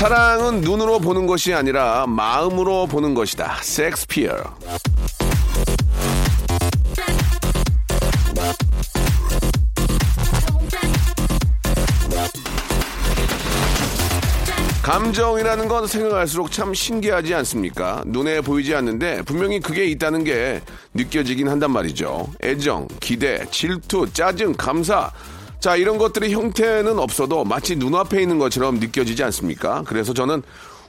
사랑은 눈으로 보는 것이 아니라 마음으로 보는 것이다 섹스피어 감정이라는 건 생각할수록 참 신기하지 않습니까? 눈에 보이지 않는데 분명히 그게 있다는 게 느껴지긴 한단 말이죠. 애정, 기대, 질투, 짜증, 감사. 자, 이런 것들의 형태는 없어도 마치 눈앞에 있는 것처럼 느껴지지 않습니까? 그래서 저는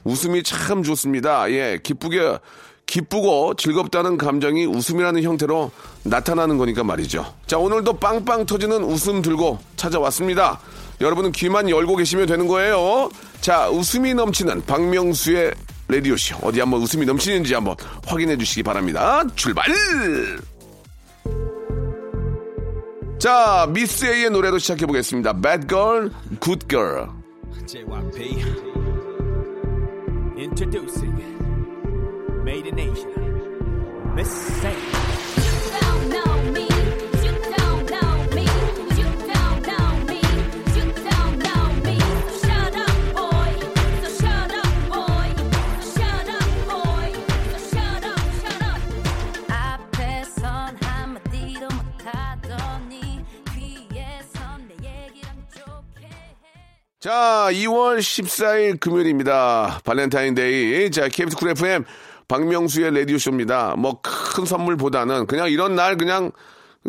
웃음이 참 좋습니다. 예, 기쁘게, 기쁘고 즐겁다는 감정이 웃음이라는 형태로 나타나는 거니까 말이죠. 자, 오늘도 빵빵 터지는 웃음 들고 찾아왔습니다. 여러분은 귀만 열고 계시면 되는 거예요. 자, 웃음이 넘치는 박명수의 레디오쇼. 어디 한번 웃음이 넘치는지 한번 확인해 주시기 바랍니다. 출발! 자, 미스 A의 노래로 시작해 보겠습니다. Bad Girl, Good Girl. JYP. Introducing Made in Asia. Miss Sam. 자, 2월 14일 금요일입니다. 발렌타인데이. 자, KBS 쿨 FM 박명수의 라디오쇼입니다. 뭐 큰 선물보다는 그냥 이런 날 그냥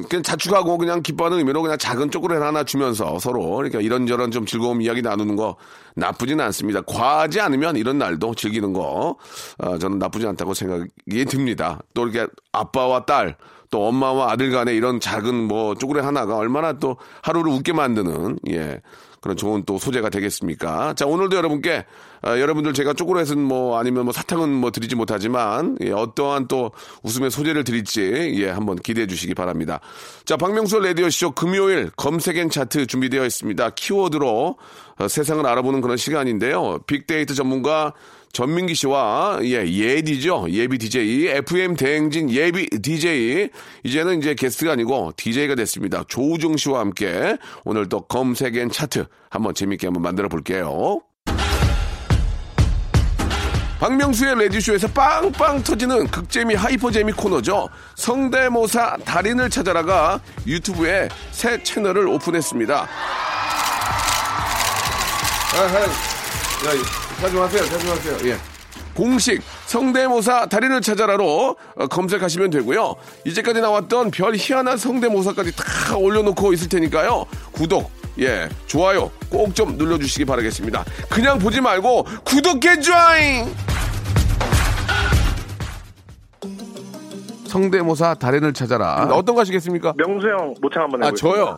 그냥 자축하고 그냥 기뻐하는 의미로 그냥 작은 쪼꼬렛 하나 주면서 서로 이렇게 이런저런 좀 즐거움 이야기 나누는 거 나쁘지는 않습니다. 과하지 않으면 이런 날도 즐기는 거 어, 저는 나쁘지 않다고 생각이 듭니다. 또 이렇게 아빠와 딸 또 엄마와 아들 간의 이런 작은 뭐 쪼꼬렛 하나가 얼마나 또 하루를 웃게 만드는 예 그런 좋은 또 소재가 되겠습니까? 자 오늘도 여러분께 아, 여러분들 제가 쪼그레는 뭐 아니면 뭐 사탕은 뭐 드리지 못하지만 예, 어떠한 또 웃음의 소재를 드릴지 예 한번 기대해 주시기 바랍니다. 자 박명수 라디오 쇼 금요일 검색엔 차트 준비되어 있습니다. 키워드로 어, 세상을 알아보는 그런 시간인데요. 빅데이터 전문가 전민기 씨와 예 예디죠 예비 DJ FM 대행진 예비 DJ 이제는 이제 게스트가 아니고 DJ가 됐습니다 조우중 씨와 함께 오늘 또 검색엔 차트 한번 재밌게 한번 만들어 볼게요. 박명수의 레디쇼에서 빵빵 터지는 극재미 하이퍼재미 코너죠. 성대모사 달인을 찾아라가 유튜브에 새 채널을 오픈했습니다. 아, 아, 야, 자중하세요, 자중하세요. 예. 공식 성대모사 달인을 찾아라로 어, 검색하시면 되고요. 이제까지 나왔던 별 희한한 성대모사까지 다 올려놓고 있을 테니까요. 구독, 예, 좋아요 꼭 좀 눌러주시기 바라겠습니다. 그냥 보지 말고 구독해 줘잉! 성대모사 달인을 찾아라. 어떤 거 하시겠습니까? 명수 형 모창 한번 아, 해보겠습니다. 저요.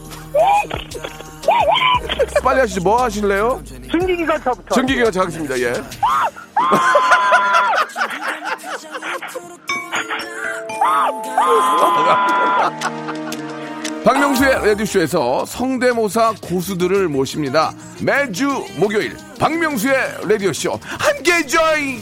빨리 하시죠. 뭐 하실래요? 승기기관차부터. 전기기가 자겠습니다. 예. 박명수의 라디오쇼에서 성대모사 고수들을 모십니다. 매주 목요일 박명수의 라디오쇼 함께 join!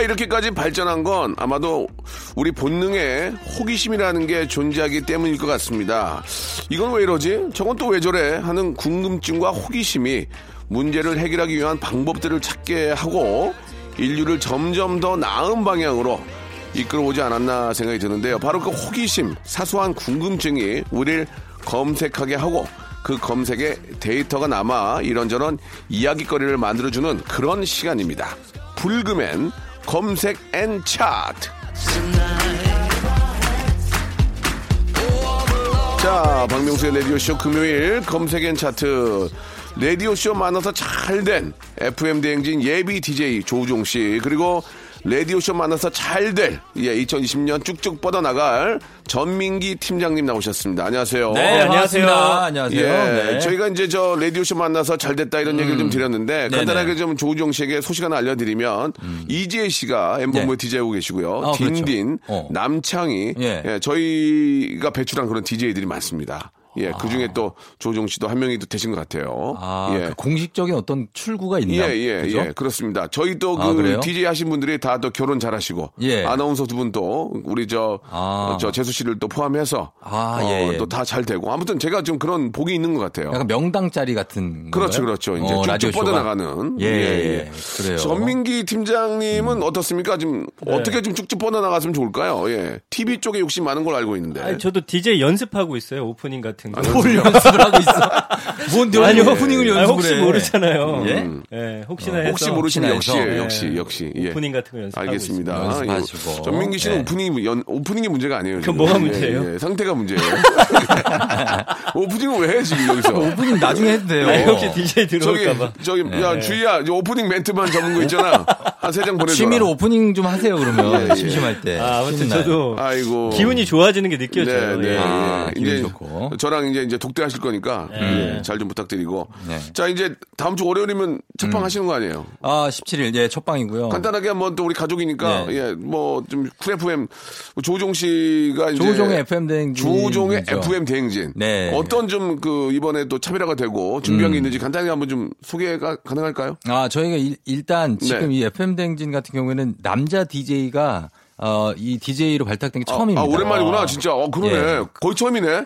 우리가 이렇게까지 발전한 건 아마도 우리 본능에 호기심이라는 게 존재하기 때문일 것 같습니다. 이건 왜 이러지? 저건 또 왜 저래? 하는 궁금증과 호기심이 문제를 해결하기 위한 방법들을 찾게 하고 인류를 점점 더 나은 방향으로 이끌어오지 않았나 생각이 드는데요. 바로 그 호기심, 사소한 궁금증이 우리를 검색하게 하고 그 검색에 데이터가 남아 이런저런 이야기거리를 만들어주는 그런 시간입니다. 불금엔 검색 N 차트. 자, 박명수의 라디오쇼 금요일 검색 N 차트. 라디오쇼 만나서 잘 된 FM 대행진 예비 DJ 조우종 씨, 그리고 라디오쇼 만나서 잘 될, 예, 2020년 쭉쭉 뻗어나갈 전민기 팀장님 나오셨습니다. 안녕하세요. 네, 안녕하세요. 반갑습니다. 안녕하세요. 예, 네. 저희가 이제 저 라디오쇼 만나서 잘 됐다 이런 얘기를 좀 드렸는데 네네. 간단하게 좀 조우종 씨에게 소식 하나 알려드리면 이지혜 씨가 엠본부에 네. DJ하고 계시고요. 아, 그렇죠. 딘딘, 어. 남창희, 예. 예, 저희가 배출한 그런 DJ들이 많습니다. 예, 그 중에 또 조우종 씨도 한 명이 또 되신 것 같아요. 아, 예. 그 공식적인 어떤 출구가 있나? 예, 예, 그죠? 예, 그렇습니다. 저희 또 아, 그? DJ 하신 분들이 다 또 결혼 잘 하시고 예. 아나운서 두 분 또 우리 저, 아. 어, 저 재수 씨를 또 포함해서 아, 예, 예. 또 다 잘 되고 아무튼 제가 좀 그런 복이 있는 것 같아요. 약간 명당 자리 같은. 그렇죠? 그렇죠. 이제 어, 쭉쭉 라디오 쇼가? 뻗어나가는. 예, 예, 그래요. 전민기 팀장님은 어떻습니까? 지금 어떻게 좀 쭉쭉 뻗어나갔으면 좋을까요? 예. TV 쪽에 욕심 많은 걸로 알고 있는데. 아니, 저도 DJ 연습하고 있어요 오프닝 같은 거. 뭘 연습을 하고 있어? 뭔 아니요, 오프닝을 연습을 아니, 혹시 해? 모르잖아요. 예? 예, 혹시나 어, 해서 혹시 모르시면 혹시나 역시예요, 해서. 역시, 예. 역시. 예. 오프닝 같은 거 연습하고 알겠습니다. 있습니다. 연습하시고. 예. 전민기 씨는 네. 오프닝이, 연, 오프닝이 문제가 아니에요. 그럼. 뭐가 예, 문제예요? 예, 상태가 문제예요. 오프닝을 왜 해, 지금 여기서? 오프닝 나중에 해도 돼요. 아니, 혹시 DJ 저기, 들어올까봐. 저기, 야, 주희야, 저 오프닝 멘트만 적은 거 있잖아. 한 세 장 보내줘. 취미로 오프닝 좀 하세요, 그러면. 예, 예. 심심할 때. 아, 아무튼. 저도 아이고. 기운이 좋아지는 게 느껴져요. 네, 네. 예. 아, 예. 기분 이제 좋고. 저랑 이제 이제 독대하실 거니까 예, 잘 좀 부탁드리고. 네. 자 이제 다음 주 월요일이면 첫방 하시는 거 아니에요? 아, 17일, 예, 첫 방이고요. 간단하게 한번 또 우리 가족이니까 네. 예, 뭐좀 쿨FM 조종 씨가 이제 조종의 FM 대행진. 조종의 FM 대행진. 네. 어떤 좀 그 이번에 또 차별화가 되고 음. 준비한 게 있는지 간단히 한번 좀 소개가 가능할까요? 아, 저희가 일, 일단 지금 네. 이 FM 대행진 같은 경우에는 남자 DJ가 어, 이 DJ로 발탁된 게 처음입니다. 아, 오랜만이구나 진짜. 어 그러네. 예. 거의 처음이네.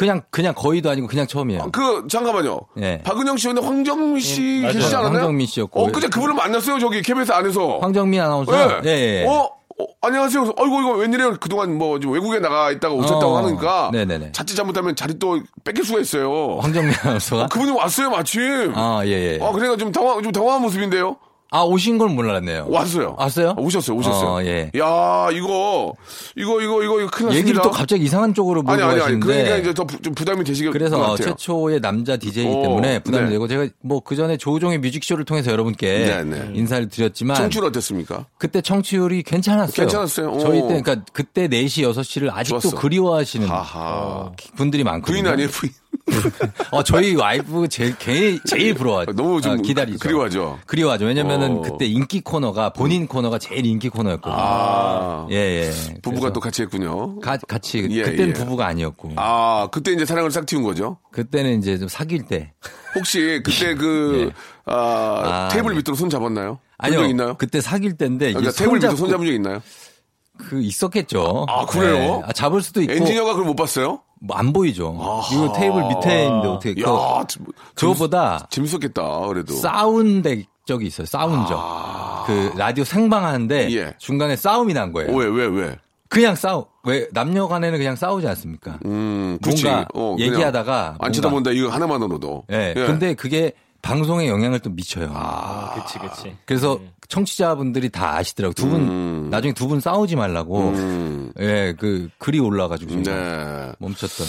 그냥 그냥 거의도 아니고 그냥 처음이에요. 그 잠깐만요. 예. 박은영 씨였는데 황정민 씨 맞아요. 계시지 않았나요? 황정민 씨였고. 어, 그제 그분을 만났어요 저기 KBS 안에서. 황정민 아나운서. 예. 예. 예. 어, 어, 안녕하세요. 어이구 이거 웬일이에요? 그동안 뭐 외국에 나가 있다가 오셨다고 어. 하니까 네네네. 자칫 잘못하면 자리 또 뺏길 수가 있어요. 황정민 아나운서가. 어, 그분이 왔어요 마침. 아, 예, 예. 아, 그러니까 좀 당황 좀 당황한 모습인데요. 아, 오신 걸 몰랐네요. 왔어요. 왔어요? 아, 오셨어요, 오셨어요. 어, 예. 야, 이거 이거 이거 이거 큰일 났습니다. 얘기를 또 갑자기 이상한 쪽으로 아니 몰고 아니 아니. 가시는데. 그러니까 이제 더 부, 좀 부담이 되시길 것 그래서. 최초의 남자 DJ이기 오, 때문에 부담이 네. 되고 제가 뭐 그 전에 조우종의 뮤직쇼를 통해서 여러분께 네, 네. 인사를 드렸지만 청출 어땠습니까? 그때 청취율이 괜찮았어요. 괜찮았어요? 오. 저희 때 그러니까 그때 4시 6시를 아직도 좋았어. 그리워하시는 하하. 어, 분들이 많거든요. 부인 아니에요 부인. 어, 저희 와이프 제일 제일, 제일 부러워하죠. 너무 좀 어, 기다리죠. 그리워하죠. 그리워하죠. 왜냐면은 어. 그때 인기 코너가 본인 코너가 제일 인기 코너였거든요. 아, 예, 예. 부부가 또 같이 했군요. 가- 같이 예, 그때는 예. 부부가 아니었고 아, 그때 이제 사랑을 싹 틔운 거죠. 그때는 이제 좀 사귈 때 혹시 그때 그 아, 아, 테이블 네. 밑으로 손 잡았나요? 아니요. 있나요? 그때 사귈 때인데 그러니까 이게 테이블 밑으로 손 잡은 적 있나요? 그 있었겠죠. 아, 그래요? 네. 아, 잡을 수도 있고 엔지니어가 그걸 못 봤어요? 뭐 안 보이죠. 이거 테이블 밑에 있는데 어떻게 그 야, 참, 그거보다 재밌었겠다. 그래도. 싸운 데 적이 있어요. 싸운 적. 그 라디오 생방하는데 아. 예. 중간에 싸움이 난 거예요. 왜, 왜, 왜? 그냥 싸우. 왜 남녀 간에는 그냥 싸우지 않습니까? 음. 뭔가 어, 얘기하다가 안 뭔가- 쳐다본다 이거 하나만으로도. 예. 예. 근데 그게 방송에 영향을 또 미쳐요. 아, 그치, 그치. 그래서 청취자분들이 다 아시더라고요. 두 분, 나중에 두 분 싸우지 말라고. 음, 예, 그 글이 올라가지고 네. 멈췄던.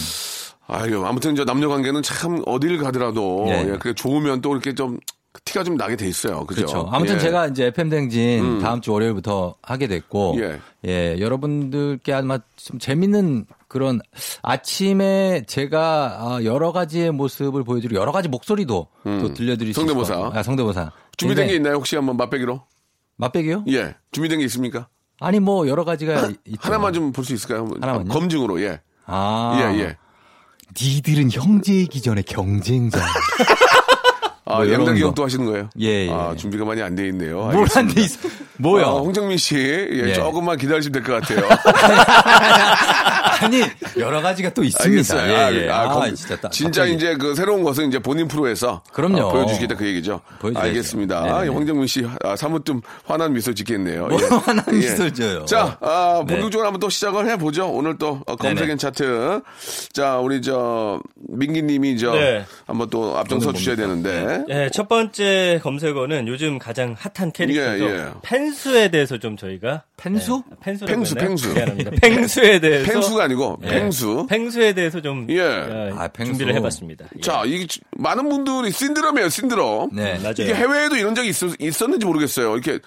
아유, 아무튼 저 남녀 관계는 참 어딜 가더라도 네. 예, 그게 좋으면 또 이렇게 좀 티가 좀 나게 돼 있어요. 그죠? 그렇죠. 아무튼 예. 제가 이제 FM 댕진 다음 주 월요일부터 하게 됐고, 예. 예. 여러분들께 아마 좀 재밌는 그런 아침에 제가 아, 여러 가지의 모습을 보여드리고 여러 가지 목소리도 또 들려드릴 수 있을 성대모사. 것. 아, 성대모사. 준비된 게 있나요? 혹시 한번 맛배기로? 맛배기요? 예. 준비된 게 있습니까? 아니 뭐 여러 가지가 있죠. 하나만 좀 볼 수 있을까요? 하나만요? 검증으로, 예. 아, 예, 예. 니들은 형제이기 전에 경쟁자. 아, 뭐 양당 거. 기억도 하시는 거예요? 예, 예. 아, 준비가 많이 안 돼 있네요. 뭘 안. 돼 있어? 뭐요? 어, 홍정민 씨, 예, 예. 조금만 기다리시면 될 것 같아요. 아니 여러 가지가 또 있습니다. 알겠어요. 예, 예. 아, 아, 거기- 진짜 따- 진짜 갑자기. 이제 그 새로운 것은 이제 본인 프로에서 그럼요. 어, 보여주시겠다 그 얘기죠. 보여줘야죠. 알겠습니다. 네네네. 아, 황정민 씨 아, 사뭇 좀 화난 미소 짓겠네요. 뭐 예. 화난 예. 져요. 자, 아, 네. 본격적으로 한번 또 시작을 해보죠. 오늘 또 어, 검색엔. 차트. 자, 우리 저 민기님이 저 네. 한번 또 앞장서 주셔야 되는데. 예, 첫 번째 검색어는 요즘 가장 핫한 캐릭터죠. 예, 예. 펜수에 대해서 좀 저희가 펜수? 했나요? 펭수. 미안합니다. 펭수에 대해서 펭수가 아니고 예, 펭수. 펭수에 대해서 좀 예. 어, 아, 펭수. 준비를 해봤습니다. 예. 자, 이게 지- 많은 분들이 신드롬이에요, 신드롬. 네. 맞아요. 이게 해외에도 이런 적이 있었, 있었 는지 모르겠어요. 이렇게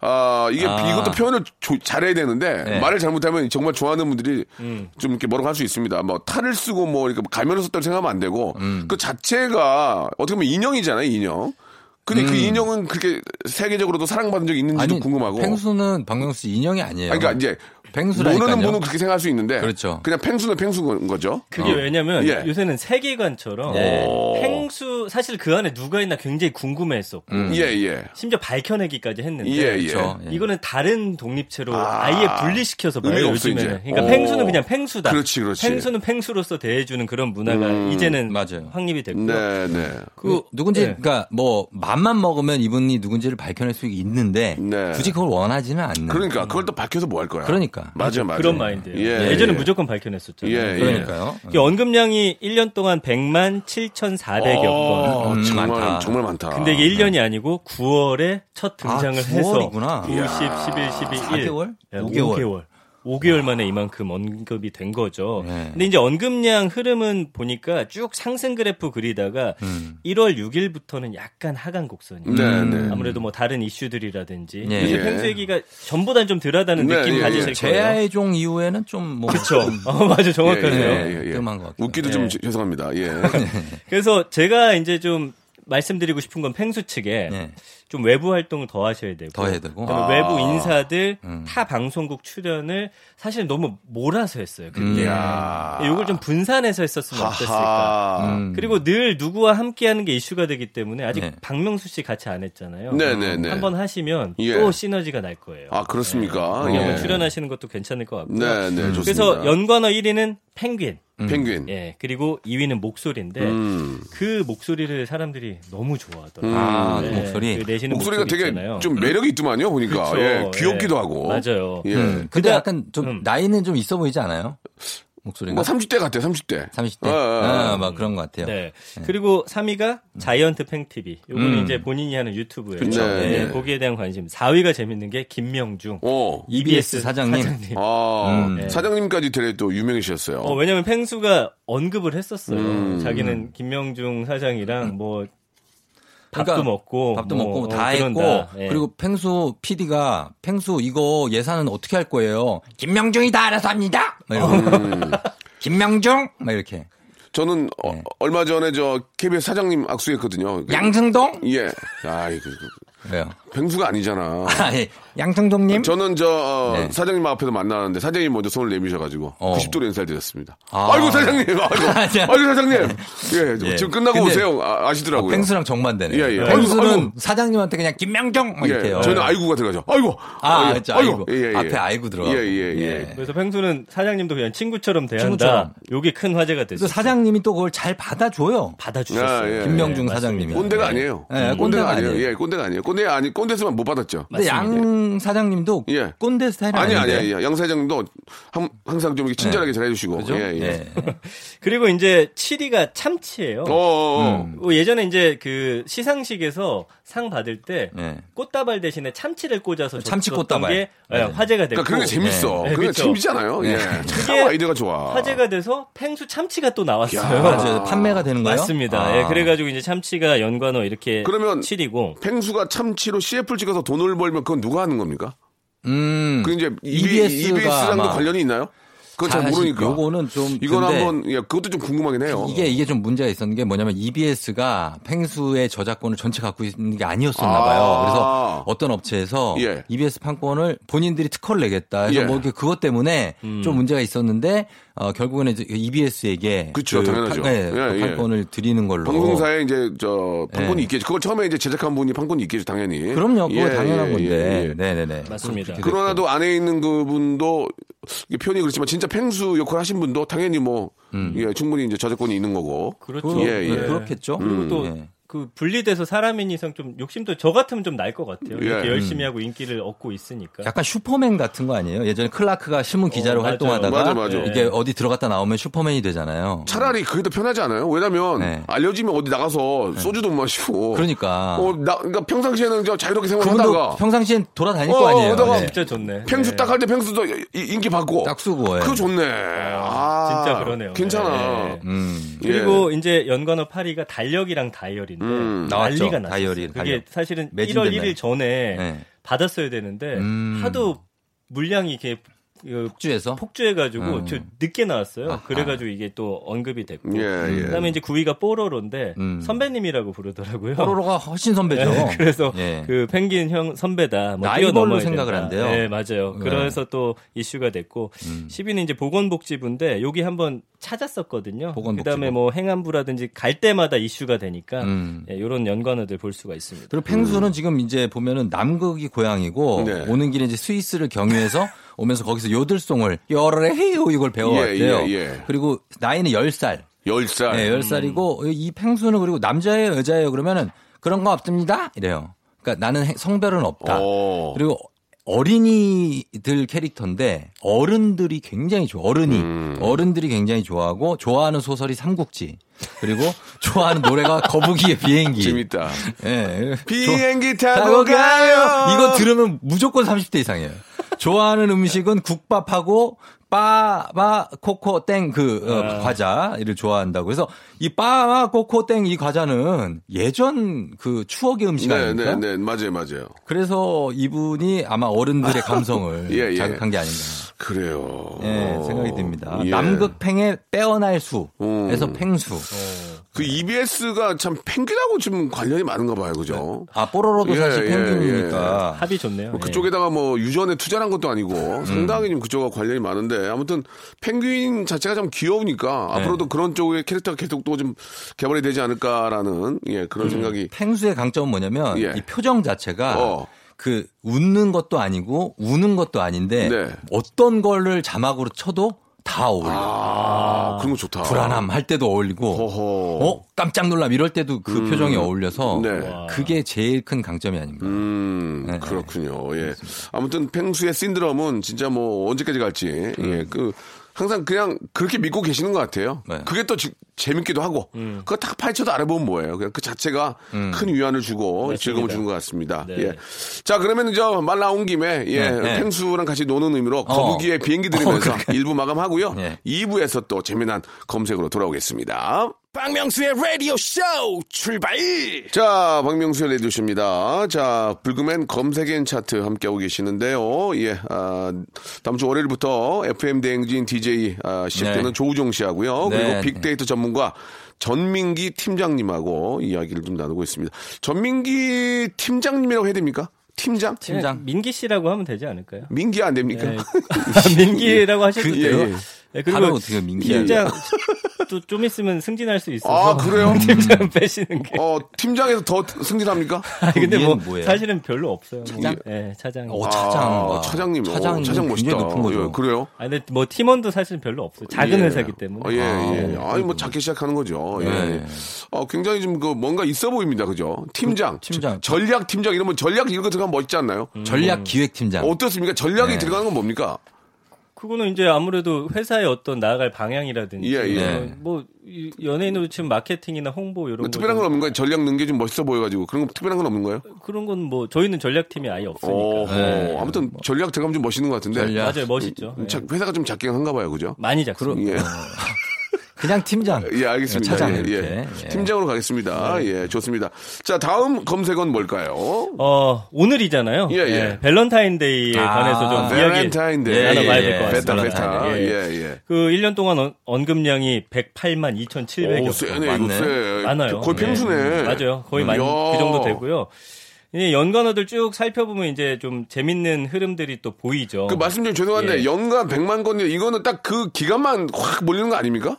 아 이게 아. 이것도 표현을 조- 잘해야 되는데 네. 말을 잘못하면 정말 좋아하는 분들이 음. 좀 이렇게 뭐라고 할 수 있습니다. 뭐 탈을 쓰고 뭐 이렇게 가면을 썼다고 생각하면 안 되고 음. 그 자체가 어떻게 보면 인형이잖아요, 인형. 근데 그 인형은 그렇게 세계적으로도 사랑받은 적이 있는지도 음. 아니 궁금하고. 팽수는 박명수 씨 인형이 아니에요. 아니, 그러니까 이제 펭수라니까요. 모르는 분은 그렇게 생각할 수 있는데 그렇죠. 그냥 펭수는 펭수인 거죠. 그게 어. 왜냐면 예. 요새는 세계관처럼 네. 펭수 사실 그 안에 누가 있나 굉장히 궁금해했었고 예, 예. 심지어 밝혀내기까지 했는데 예, 예. 그렇죠. 예. 이거는 다른 독립체로 아. 아. 예 분리시켜서 봐요 요즘에는. 이제. 그러니까 오. 펭수는 그냥 펭수다. 그렇지, 그렇지. 펭수는 펭수로서 대해주는 그런 문화가 음, 이제는 맞아요. 확립이 됐고요. 네, 네. 그 누군지 네. 그러니까 뭐 맘만 먹으면 이분이 누군지를 밝혀낼 수 있는데 네. 굳이 그걸 원하지는 않는. 그러니까 그걸 또 밝혀서 뭐 할 거야. 그러니까. 맞아, 맞아. 그런 마인드예요. 예, 예, 전에 예. 무조건 밝혀냈었잖아요. 예, 예. 그러니까요. 이게 언급량이 1년 동안 100만 7,400여 건. 어, 음, 정말 많다. 정말 많다. 근데 이게 1년이 아니고 9월에 첫 등장을 아, 해서 9월이구나. 9, 10, 11, 12, 1. 4개월? 5개월. 5개월. 5개월. 5개월 만에 이만큼 언급이 된 거죠. 네. 근데 이제 언급량 흐름은 보니까 쭉 상승 그래프 그리다가 음. 1월 6일부터는 약간 하강 곡선이에요. 네, 네. 아무래도 뭐 다른 이슈들이라든지 예. 이제 예. 펭수 얘기가 전보다는 좀 덜하다는 네, 느낌 예, 가지실 예. 거예요. 제아의 종 이후에는 좀뭐 그렇죠. 어, 맞아 정확하네요. 예, 예, 예. 뜸한 것 같긴 웃기도 예. 좀 죄- 죄송합니다. 예. 그래서 제가 이제 좀 말씀드리고 싶은 건 펭수 측에 네. 좀 외부 활동을 더 하셔야 되고 더 해야 되고. 그다음에 외부 인사들 음. 타 방송국 출연을 사실 너무 몰아서 했어요. 그때 이야. 이걸 좀 분산해서 했었으면 어땠을까. 음. 그리고 늘 누구와 함께하는 게 이슈가 되기 때문에 아직 네. 박명수 씨 같이 안 했잖아요. 네, 네, 네. 한번 하시면 예. 또 시너지가 날 거예요. 아, 그렇습니까? 한번 예. 출연하시는 것도 괜찮을 것 같고요. 네, 네, 좋습니다. 그래서 연관어 1위는 펭귄. 펭귄. 예, 그리고 2위는 목소리인데 음. 그 목소리를 사람들이 너무 좋아하더라고요. 아, 네, 그 목소리. 그 내시는 목소리가 목소리 되게 있잖아요. 좀 매력이 있더만요, 보니까. 그쵸. 예. 귀엽기도 예. 하고. 맞아요. 예. 음. 근데 약간 좀 음. 나이는 좀 있어 보이지 않아요? 목소리가. 뭐 30대 같아요, 30대. 30대. 어, 어, 어. 아, 막 그런 것 같아요. 네. 그리고 3위가 자이언트 팽TV. 요거는 음. 이제 본인이 하는 유튜브예요. 그쵸. 네, 네. 거기에 대한 관심. 4위가 재밌는 게 김명중. 어. EBS 사장님. 아, 음. 네. 사장님까지 되레 또 유명해지셨어요. 어, 왜냐면 펭수가 언급을 했었어요. 음. 자기는 김명중 사장이랑 뭐 밥도 그러니까 먹고 밥도 뭐, 먹고 어, 다 그런다. 했고 예. 그리고 펭수 PD가 펭수 이거 예산은 어떻게 할 거예요? 김명중이 다 알아서 합니다. 음. 김명중 막 이렇게 저는 어, 네. 얼마 전에 저 KBS 사장님 악수했거든요. 그- 양승동 예. 아이, 그, 그, 왜요? 펭수가 아니잖아. 아, 예. 양승동님 저는 저 어, 네. 사장님 앞에서 만나는데 사장님 먼저 손을 내미셔가지고 어. 90도로 인사를 드렸습니다. 아. 아. 이고 사장님, 아이고. 아이고 사장님. 예, 예. 지금 끝나고 오세요. 아, 시더라고요 펭수랑 정반대네. 예, 예. 펭수는 아이고, 아이고. 사장님한테 그냥 막 이렇게 예, 해요. 저는 아이고가 들어가죠. 아이고. 아, 예, 그렇죠. 아이고. 예, 예, 예. 앞에 아이고 들어가고. 예, 예, 예. 그래서 펭수는 사장님도 그냥 친구처럼 대한다. 요게 큰 화제가 됐어요. 사장님이 또 그걸 잘 받아줘요. 받아주셨어요. 아, 예. 김명중 네, 사장님이. 꼰대가 네. 아니에요. 네, 꼰대가. 아니에요. 예, 꼰대가 아니에요. 꼰대 아니 꼰대스만 못 받았죠. 근데 양 사장님도 예. 꼰대 스타일이 아니. 아니 아니. 양 사장님도 함- 항상 좀 이렇게 친절하게 잘 해주시고. 그죠? 예, 예. 예. 그리고 이제 7위가 참치예요. 어, 어, 어. 음. 어, 예전에 이제 그 시상식에서 상 받을 때 예. 꽃다발 대신에 참치를 꽂아서 참치 꽃다발. 게 예, 네. 화제가 됐고 그러니까 그런 게 재밌어. 네, 그게 그쵸. 재밌잖아요. 예. 네. 참 그게 아이디어가 좋아. 화제가 돼서 펭수 참치가 또 나왔어요. 야. 맞아요. 판매가 되는 거예요? 맞습니다. 아. 예, 그래가지고 이제 참치가 연관어 이렇게 그러면 7이고 펭수가 참치로 CF를 찍어서 돈을 벌면 그건 누가 하는 겁니까? 음. 그 이제 EBS EBS랑도 관련이 있나요? 그건 잘 모르니까. 요거는 좀 이건 한번 예, 그것도 좀 궁금하긴 해요. 이게 이게 좀 문제가 있었는 게 뭐냐면 EBS가 팽수의 저작권을 전체 갖고 있는 게 아니었었나 아. 봐요. 그래서 어떤 업체에서 예. EBS 판권을 본인들이 특허를 내겠다. 해서 예. 뭐 이렇게 그것 때문에 좀 문제가 있었는데 어, 결국에는 이제 EBS에게 그쵸, 당연하죠. 네, 예, 예. 판권을 드리는 걸로. 방송사에 이제 저 판권이 예. 있겠죠. 그걸 처음에 이제 제작한 분이 판권이 있겠죠, 당연히. 그럼요. 그거 예, 당연한 예, 건데. 예, 예. 네네네. 맞습니다. 그러나도 안에 있는 그분도 표현이 그렇지만 진짜 팽수 역할 하신 분도 당연히 뭐 예, 충분히 이제 저작권이 있는 거고. 그렇죠. 그, 예, 예. 그렇겠죠. 그리고 또 예. 그 분리돼서 사람인 이상 좀 욕심도 저 같으면 좀 날 것 같아요. 이렇게 예. 열심히 하고 인기를 얻고 있으니까. 약간 슈퍼맨 같은 거 아니에요? 예전에 클라크가 신문 기자로 어. 활동하다가 맞아, 맞아. 이게 어디 들어갔다 나오면 슈퍼맨이 되잖아요. 차라리 그게 더 편하지 않아요? 왜냐면 네. 알려지면 어디 나가서 소주도 못 마시고. 그러니까. 어, 나, 그러니까 평상시에는 저 자유롭게 생활하다가 평상시엔 돌아다닐 어, 거 아니에요. 네. 진짜 좋네. 팽수 네. 딱할때 팽수도 이- 인기 받고. 딱 쓰고. 예. 그거 좋네. 아, 진짜 그러네요. 괜찮아. 네. 음. 그리고 이제 연관어 8위가 달력이랑 다이어리 인데 음. 난리가 났어요. 다이어리, 그게 달력. 사실은 매진 1월 됐나요? 1일 전에 네. 받았어야 되는데 음. 하도 물량이 이렇게 그 폭주해서 폭주해가지고 음. 저 늦게 나왔어요. 아하. 그래가지고 이게 또 언급이 됐고. 예, 예. 그다음에 이제 9위가 뽀로로인데 음. 선배님이라고 부르더라고요. 뽀로로가 훨씬 선배죠. 네, 그래서 예. 그 펭귄 형 선배다. 뭐 뛰어넘어야 생각을. 한대요. 네, 맞아요. 네. 그래서 또 이슈가 됐고 음. 10위는 이제 보건복지부인데 여기 한번 찾았었거든요. 보건복지부. 그다음에 뭐 행안부라든지 갈 때마다 이슈가 되니까 음. 이런 연관어들 볼 수가 있습니다. 그리고 펭수는 지금 이제 보면은 남극이 고향이고 네. 오는 길에 이제 스위스를 경유해서 오면서 거기서 요들송을 열에 헤요 이걸 배워왔대요. 예, 예, 예. 그리고 나이는 10살. 열살 네, 10살이고 이 펭수는 그리고 남자예요, 여자예요 그러면은 그런 거 없습니다. 이래요. 그러니까 나는 해- 성별은 없다. 오. 그리고 어린이들 캐릭터인데 어른들이 굉장히 좋아. 어른이 음. 어른들이 굉장히 좋아하고 좋아하는 소설이 삼국지. 그리고 좋아하는 노래가 거북이의 비행기. 재밌다. 예. 비행기 조- 타고 가요. 이거 들으면 무조건 30대 이상이에요. 좋아하는 음식은 국밥하고 빠바 코코 땡그 아. 과자를 좋아한다고. 그래서 이 빠바 코코 땡 이 과자는 예전 그 추억의 음식 네, 아닙니까? 네, 네, 맞아요, 맞아요. 그래서 이분이 아마 어른들의 감성을 예, 예. 자극한 게 아닌가. 그래요. 예, 생각이 듭니다. 예. 남극팽의 빼어날 수에서 음. 팽수. 그 EBS가 참 펭귄하고 좀 관련이 많은가 봐요, 그죠? 아, 뽀로로도 예, 사실 예, 펭귄이니까. 합이 좋네요. 뭐 예. 그쪽에다가 뭐 유전에 투자한 것도 아니고 음. 상당히 좀 그쪽과 관련이 많은데 아무튼 펭귄 자체가 좀 귀여우니까 네. 앞으로도 그런 쪽의 캐릭터가 계속 또 좀 개발이 되지 않을까라는 예 그런 음. 생각이 팽수의 강점은 뭐냐면 예. 이 표정 자체가 어. 그 웃는 것도 아니고 우는 것도 아닌데 네. 어떤 거를 자막으로 쳐도 다 어울려. 아, 그런 거 좋다. 불안함 할 때도 어울리고 허허. 어 깜짝 놀람 이럴 때도 그 표정이 어울려서 네. 그게 제일 큰 강점이 아닌가. 음, 네, 그렇군요. 예. 아무튼 펭수의 신드롬은 진짜 뭐 언제까지 갈지, 예, 그, 항상 그냥 그렇게 믿고 계시는 것 같아요. 네. 그게 또 지- 재밌기도 하고, 그거 딱 파헤쳐도 알아보면 뭐예요. 그냥 그 자체가 큰 위안을 주고 즐거움을 주는 것 같습니다. 네. 예. 자, 그러면 저말 나온 김에, 예, 네, 네. 펭수랑 같이 노는 의미로 거북이의 비행기 들으면서 어, 그러니까. 일부 마감하고요. 예. 2부에서 또 재미난 검색으로 돌아오겠습니다. 박명수의 라디오 쇼 출발 자, 박명수의 레디오 쇼입니다. 자, 불금엔 검색엔 차트 함께하고 계시는데요. 예, 아, 다음 주 월요일부터 FM 대행진 DJ 아, 시작되는 네. 조우종 씨하고요. 네. 그리고 빅데이터 전문가 전민기 팀장님하고 이야기를 좀 나누고 있습니다. 전민기 팀장님이라고 해야 됩니까? 팀장? 팀장. 민기 씨라고 하면 되지 않을까요? 민기 안 됩니까? 네. 민기라고 하셔도 그- 돼요. 예, 예. 네, 하면 어떻게 민기야. 팀장 또좀 있으면 승진할 수 있어서 아, 그래요? 팀장 빼시는 게. 어, 팀장에서 더 승진합니까? 아니, 근데 그뭐 뭐예요? 사실은 별로 없어요. 차장? 네, 차장. 어, 차장. 아, 와. 차장님. 어, 차장님 차장 멋있다. 높은 거죠. 예, 그래요? 아 근데 뭐 팀원도 사실은 별로 없어요. 작은 예. 회사기 때문에. 어, 예, 아, 예. 아니, 뭐, 작게 시작하는 거죠. 예. 네. 어, 굉장히 좀, 그, 뭔가 있어 보입니다. 그죠? 팀장. 팀장. 저- 전략 팀장 이러면 전략 이런 거 들어가면 멋있지 않나요? 전략 기획 팀장. 어떻습니까? 전략이 네. 들어가는 건 뭡니까? 그거는 이제 아무래도 회사의 어떤 나아갈 방향이라든지 예, 예. 어, 뭐 이- 연예인으로 치면 마케팅이나 홍보 이런 뭐거 특별한 건 없는 거예요? 전략 능게 좀 멋있어 보여가지고. 그런 거 특별한 건 없는 거예요? 그런 건 뭐 저희는 전략팀이 아예 없으니까. 오, 네. 아무튼 전략 들어가면 좀 멋있는 것 같은데. 전략. 맞아요, 멋있죠. 예. 자, 회사가 좀 작긴 한가 봐요. 그죠? 많이 작습니다. 예. 그냥 팀장. 예, 알겠습니다. 차장 예, 이렇게. 예. 예. 팀장으로 가겠습니다. 예, 좋습니다. 자, 다음 검색은 뭘까요? 어, 오늘이잖아요. 예, 예. 밸런타인데이에 아, 관해서 좀 이야기 베렌타인데이. 예, 나눠봐야 예, 될것 예. 베타, 같습니다. 베타. 예. 예, 예. 그 1년 동안 언- 언급량이 108만 오, 2,700여 세네, 이거 맞네. 세. 많아요. 거의 네. 펭수네. 맞아요. 거의 만, 야. 그 정도 되고요. 이 연관어들 쭉 살펴보면 이제 좀 재밌는 흐름들이 또 보이죠. 그 말씀 좀 죄송한데 예. 연간 100만 건 이거는 딱 그 기간만 확 몰리는 거 아닙니까?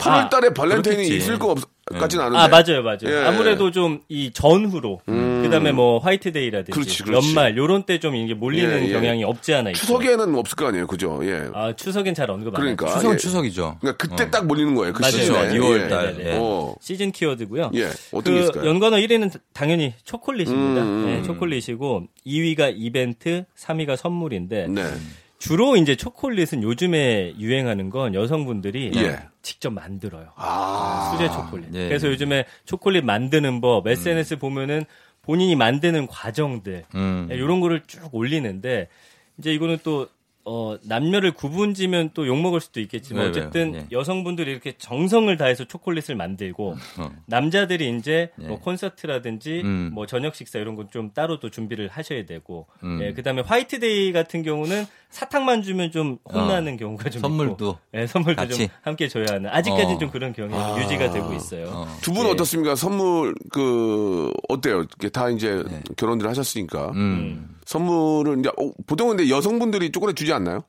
8월 달에 발렌타인이 그렇겠지. 있을 것 없, 같진 않은데. 아 맞아요, 맞아요. 예. 아무래도 좀 이 전후로, 그다음에 뭐 화이트데이라든지 그렇지, 그렇지. 연말 요런 때 좀 이게 몰리는 예, 예. 경향이 없지 않아 있죠. 추석에는 없을 거 아니에요. 그죠? 예. 아 추석엔 잘 언급 안 그러니까. 하죠. 추석은 예. 추석이죠. 그러니까 그때 딱 몰리는 거예요. 그 맞아요. 시즌에. 그렇죠. 2월 예. 달. 예. 어. 시즌 키워드고요. 예. 어떤 게그 있을까요? 연관어 1위는 당연히 초콜릿입니다. 음, 음, 네, 초콜릿이고 2위가 이벤트, 3위가 선물인데 네. 주로 이제 초콜릿은 요즘에 유행하는 건 여성분들이 예. 직접 만들어요. 아. 수제 초콜릿. 예. 그래서 요즘에 초콜릿 만드는 법, SNS 보면은 본인이 만드는 과정들 음. 이런 거를 쭉 올리는데 이제 이거는 또 어, 남녀를 구분지면 또 욕먹을 수도 있겠지만 네, 어쨌든 네, 네. 여성분들이 이렇게 정성을 다해서 초콜릿을 만들고 어. 남자들이 이제 네. 뭐 콘서트라든지 음. 뭐 저녁 식사 이런 건 좀 따로 또 준비를 하셔야 되고 음. 예, 그다음에 화이트데이 같은 경우는 사탕만 주면 좀 혼나는 경우가 좀 어. 선물도 있고 예, 선물도 좀 같이? 함께 줘야 하는 아직까지는 어. 좀 그런 경향이 유지가 되고 있어요. 어. 두분 예. 어떻습니까? 선물 그 어때요? 이게 다 이제 네. 결혼들 하셨으니까 음. 선물은 이제 어, 보통은 근데 여성분들이 초콜릿 주지 않나요?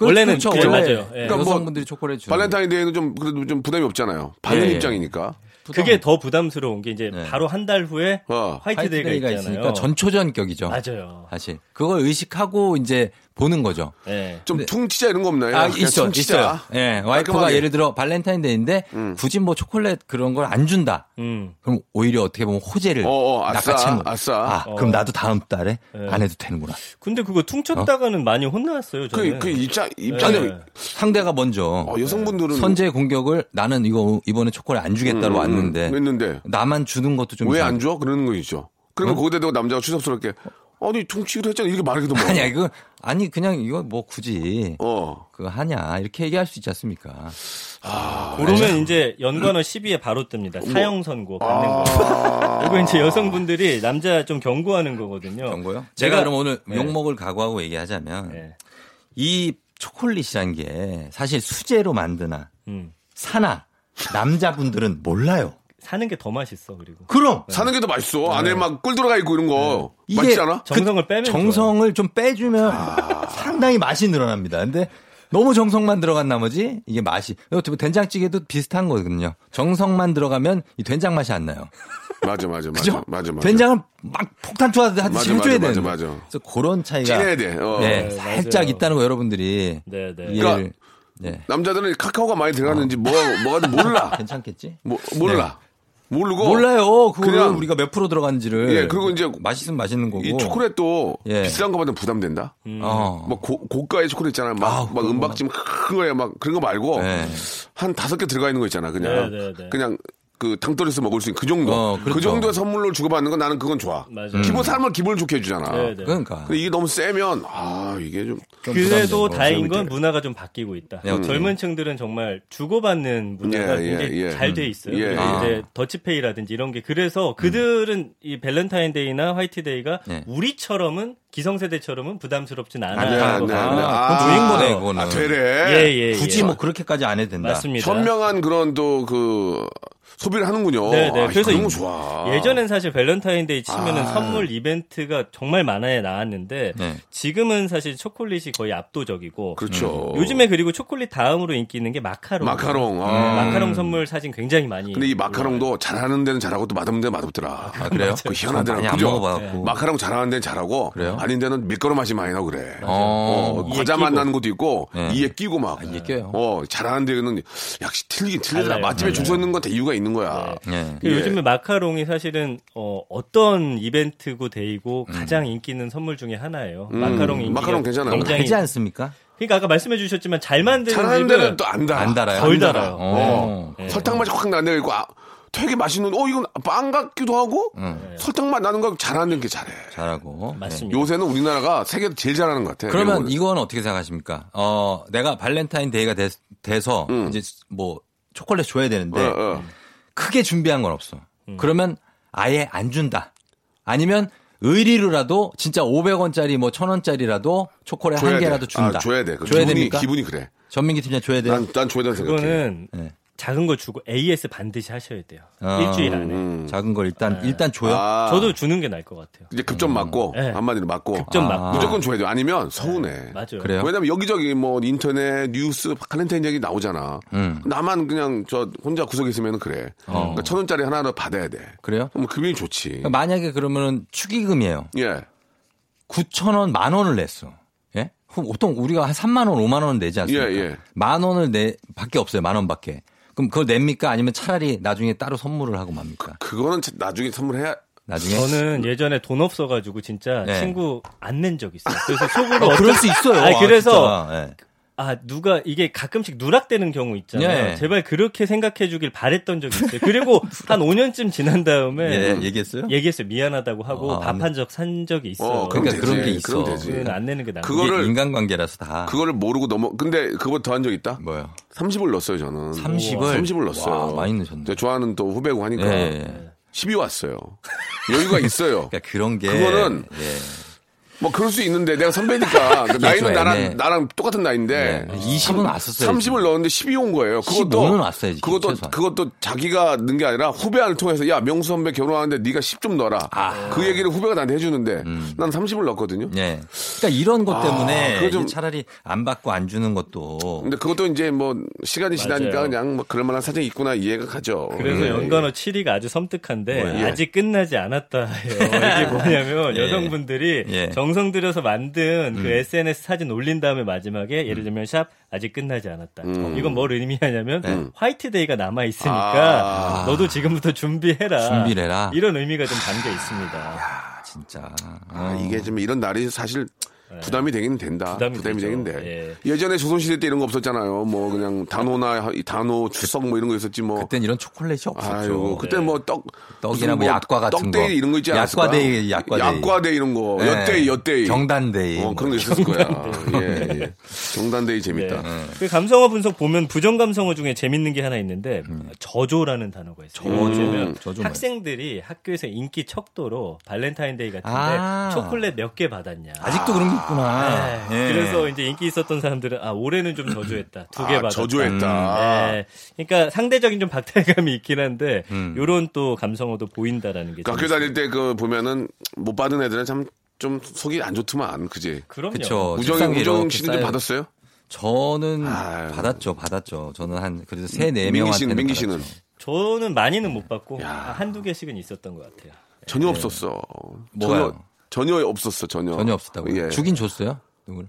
원래는 그렇죠. 예, 원래 맞아요. 예. 그러니까 뭐 여성분들이 초콜릿 주는 발렌타인데이는 좀 그래도 좀 부담이 없잖아요. 받는 예. 입장이니까. 그게 더 부담스러운 게 이제 네. 바로 한 달 후에 어. 화이트데이가, 화이트데이가 있잖아요. 있으니까 전초전격이죠. 맞아요. 사실 그걸 의식하고 이제 보는 거죠. 예. 좀 퉁치자 이런 거 없나요? 아, 있어, 퉁치자. 있어요. 예, 와이프가 깔끔하게. 예를 들어 발렌타인데이인데 굳이 뭐 초콜릿 그런 걸 안 준다. 음. 그럼 오히려 어떻게 보면 호재를 어, 어, 아싸, 낚아채는 거예요. 아싸. 아, 어. 그럼 나도 다음 달에 네. 안 해도 되는구나. 근데 그거 퉁쳤다가는 많이 혼났어요. 저는. 그, 그 입장, 입장에 네. 상대가 먼저 어, 여성분들은 선제 공격을 나는 이거 이번에 초콜릿 안 주겠다로 음, 왔는데 했는데 나만 주는 것도 좀 왜 안 줘? 그러는 거 있죠. 그러면 거기다 대고 남자가 추잡스럽게 아니 퉁치기로 했잖아 이렇게 말하기도 뭐. 아니야 이거 아니 그냥 이거 뭐 굳이 어. 그거 하냐 이렇게 얘기할 수 있지 않습니까? 그러면 이제 연관어 10위에 바로 뜹니다. 사형 선고 받는 거. 이거 이제 여성분들이 남자 좀 경고하는 거거든요. 경고요? 제가 그럼 오늘 네. 욕 먹을 각오하고 얘기하자면 네. 이 초콜릿이란 게 사실 수제로 만드나 음. 사나 남자분들은 몰라요. 사는 게 더 맛있어 그리고 그럼 사는 게 더 맛있어. 안에 막 꿀 들어가 있고 이런 거. 네. 이게 맛있지 않아? 정성을 빼면 정성을 좀 빼주면 상당히 맛이 늘어납니다. 근데 너무 정성만 들어간 나머지 이게 맛이 어떻게 보면 된장찌개도 비슷한 거거든요. 정성만 들어가면 이 된장 맛이 안 나요. 맞아, 맞아, 맞아. 맞아, 맞아. 된장은 막 폭탄 투하듯이 맞아, 해줘야 맞아, 되는 맞아. 맞아. 그래서 그런 차이가 진해야 돼. 어. 네, 네, 살짝 맞아요. 있다는 거 여러분들이 네, 네. 이해를 그러니까 네. 남자들은 카카오가 많이 들어갔는지 뭐가 뭐가 몰라. 괜찮겠지? 뭐, 몰라. 모르고 몰라요. 그냥 우리가 몇 프로 들어간지를. 예, 그리고 이제 맛있으면 맛있는 거고. 이 초콜릿도 예. 비싼 거 받으면 부담된다. 어. 막 고, 고가의 초콜릿 있잖아요. 막, 아우, 막 은박지 큰 거에 막 그런 거 말고 네. 한 다섯 개 들어가 있는 거 있잖아. 그냥 네, 네, 네. 그냥 그 당 떨어져서 먹을 수 있는 그 정도. 어, 그 그렇죠. 정도의 선물로 주고받는 건 나는 그건 좋아. 맞아요. 기본 삶을 기분을 좋게 해주잖아. 네, 네. 그러니까. 근데 이게 너무 세면 아 이게 좀 그래도. 다행인 건. 문화가 좀 바뀌고 있다. 네, 어떻게? 젊은 층들은 정말 주고받는 문화가 예, 예, 굉장히 예. 잘돼 있어요. 예, 예. 이제 더치페이라든지 이런 게 그래서 그들은 이 밸런타인데이나 화이트데이가 네. 우리처럼은 기성세대처럼은 부담스럽진 않아요. 네, 것 네, 같아요. 네. 그건 주인거네, 그거는. 아, 되레. 예, 예, 굳이 예. 뭐 그렇게까지 안 해도 된다. 맞습니다. 현명한 그런 또 그 소비를 하는군요. 네, 네. 아, 그래서 이- 좋아. 예전엔 사실 밸런타인데이 치면은 아. 선물 이벤트가 정말 많아야 나왔는데 네. 지금은 사실 초콜릿이 거의 압도적이고 그렇죠. 요즘에 그리고 초콜릿 다음으로 인기 있는 게 마카롱. 마카롱. 아. 네, 마카롱 선물 사진 굉장히 많이. 근데 이 마카롱도 잘하는 데는 잘하고 또 맛없는 데는 맛없더라. 아, 그래요? 그 희한한 데는 많이 안 그죠? 먹어봐갖고. 마카롱 잘하는 데는 잘하고 그래요? 아닌 데는 밀가루 맛이 많이 나고 그래. 어. 어, 과자 맛. 나는 것도 있고 네. 이에 끼고 막. 이에 껴요. 어 잘하는 데는 역시 틀리긴 틀리더라. 맛집에 줄 서. 있는 건 다 이유가 있는 거야. 네. 그 예. 요즘에 마카롱이 사실은 어, 어떤 이벤트고 데이고 음. 가장 인기 있는 선물 중에 하나예요. 마카롱 인기. 마카롱 괜찮아요. 굉장히. 되지 않습니까? 그러니까 아까 말씀해 주셨지만 잘 만드는 잘하는 집은 데는 또 안 달아. 안 달아요? 덜 달아. 달아요. 어. 네. 설탕 맛이 확 나는 데가 있고 아, 되게 맛있는 어 이건 빵 같기도 하고 설탕 맛 나는 거 잘하는 게 잘해. 잘하고. 네. 맞습니다. 요새는 우리나라가 세계에서 제일 잘하는 것 같아. 그러면 이건 어떻게 생각하십니까? 어, 내가 발렌타인 데이가 돼, 서 이제 뭐 초콜릿 줘야 되는데 어, 어. 크게 준비한 건 없어. 그러면 아예 안 준다. 아니면 의리로라도 진짜 500원짜리 뭐 1000원짜리라도 초콜릿 한 돼. 개라도 준다. 아, 줘야 돼. 그 줘야 기분이, 됩니까? 기분이 그래. 전민기 팀장 줘야 돼요. 난, 난 줘야 된다 생각해. 그거는 네. 작은 거 주고 AS 반드시 하셔야 돼요. 어, 일주일 안에. 음. 작은 걸 일단 일단 줘요. 아, 저도 주는 게 나을 것 같아요. 이제 급전 맞고 네. 한마디로 맞고 급전 아, 맞고. 무조건 줘야 돼. 아니면 서운해. 맞아요. 그래요? 왜냐면 여기저기 뭐 인터넷 뉴스 칼렌타인 얘기 나오잖아. 음. 나만 그냥 저 혼자 구석에 있으면 그래. 어. 그러니까 천 원짜리 하나를 받아야 돼. 그래요? 그럼 기분이 좋지. 그러니까 만약에 그러면은 축의금이에요. 예. 9천 원, 만 원을 냈어. 예? 그럼 보통 우리가 한 3만 원, 5만 원 내지 않습니까? 예, 예. 만 원을 내 밖에 없어요. 만 원밖에. 그럼 그걸 냅니까? 아니면 차라리 나중에 따로 선물을 하고 맙니까? 그 거는 나중에 선물해야 나중에 저는 예전에 돈 없어가지고 진짜 네. 친구 안 낸 적 있어요. 그래서 속으로 어, 그럴 수 있어요. 아니, 아, 그래서 진짜. 예. 아 누가 이게 가끔씩 누락되는 경우 있잖아요. 네. 제발 그렇게 생각해주길 바랬던 적이 있어요. 그리고 한 5년쯤 지난 다음에 예, 얘기했어요? 얘기했어요. 미안하다고 하고 아, 밥한 적 산 적이 있어요. 어, 그러니까 되지. 그런 게 있어. 그럼 되지. 그건 안 내는 게 나은 그거를- 인간관계라서 다. 그거를 모르고 넘어. 근데 그거 더한 적 있다? 뭐요? 30을 넣었어요, 저는. 30을? 30을 넣었어요. 와, 많이 넣으셨네. 좋아하는 또 후배고 하니까. 예, 예. 10이 왔어요. 여유가 있어요. 그러니까 그런 게 그거는 예. 뭐 그럴 수 있는데 내가 선배니까 그 나이는 좀 나랑 애매해. 나랑 똑같은 나이인데 네. 20은 왔었어요. 30을 넣었는데 12 온 거예요. 그것도 15는 왔어야지, 그것도 최소한. 그것도 자기가 넣은 게 아니라 후배를 통해서 야 명수 선배 결혼하는데 네가 10 좀 넣어라. 아. 그 얘기를 후배가 나한테 해주는데 난 30을 넣었거든요. 예. 그러니까 이런 것 때문에 아, 그거 좀- 차라리 안 받고 안 주는 것도 근데 그것도 이제 뭐 시간이 지나니까 맞아요. 그냥 뭐 그럴 만한 사정이 있구나 이해가 가죠. 그래서 예. 연관어 7위가 아주 섬뜩한데? 예. 아직 끝나지 않았다. 이게 뭐냐면 예. 여성분들이 예. 정성 들여서 만든 그 SNS 사진 올린 다음에 마지막에 예를 들면 샵 아직 끝나지 않았다. 이건 뭘 의미하냐면 화이트데이가 남아 있으니까 아. 너도 지금부터 준비해라. 준비를 해라. 이런 의미가 좀 담겨 있습니다. 아, 진짜. 아, 어. 이게 좀 이런 날이 사실 부담이 되긴 된다. 부담이 부담이. 되긴 돼. 예. 예전에 조선시대 때 이런 거 없었잖아요. 뭐 그냥 단오나 이 단오 추석 뭐 이런 거 있었지 뭐. 그땐 이런 초콜릿이 없었죠. 아유, 그때 뭐 떡, 떡이나 뭐 약과 같은 떡데이 거. 이런 거 있지 않았을까? 약과데이, 약과데이. 약과데이 이런 거. 네. 엿데이, 엿데이. 경단데이. 어, 그런 거 있었을 거야. 예, 예. 경단데이 재밌다. 네. 그 감성어 분석 보면 부정 감성어 중에 재밌는 게 하나 있는데 저조라는 단어가 있어요. 음. 저조면 저조 뭐예요? 학생들이 학교에서 인기 척도로 발렌타인데이 같은데 아. 초콜릿 몇 개 받았냐. 아직도 그런 게 있구나. 네. 예. 그래서 이제 인기 있었던 사람들은 아 올해는 좀 저조했다. 두개 아, 받았다. 저조했다. 네. 그러니까 상대적인 좀 박탈감이 있긴 한데 음. 요런 또 감성어도 보인다라는 게그 학교. 다닐 때 그 보면은 못 받은 애들은 참 좀 속이 안 좋더만, 그지? 그럼요. 그쵸. 우정, 우정 씨는 좀 받았어요? 저는 아유. 받았죠, 받았죠. 저는 한 그래도 세네 민기 명한테 민기 씨는 저는 많이는 못 받고 한두 개씩은 있었던 것 같아요. 전혀 없었어. 전혀, 뭐가요? 전혀 없었어, 전혀. 전혀 없었다고. 예. 주긴 줬어요. 누굴?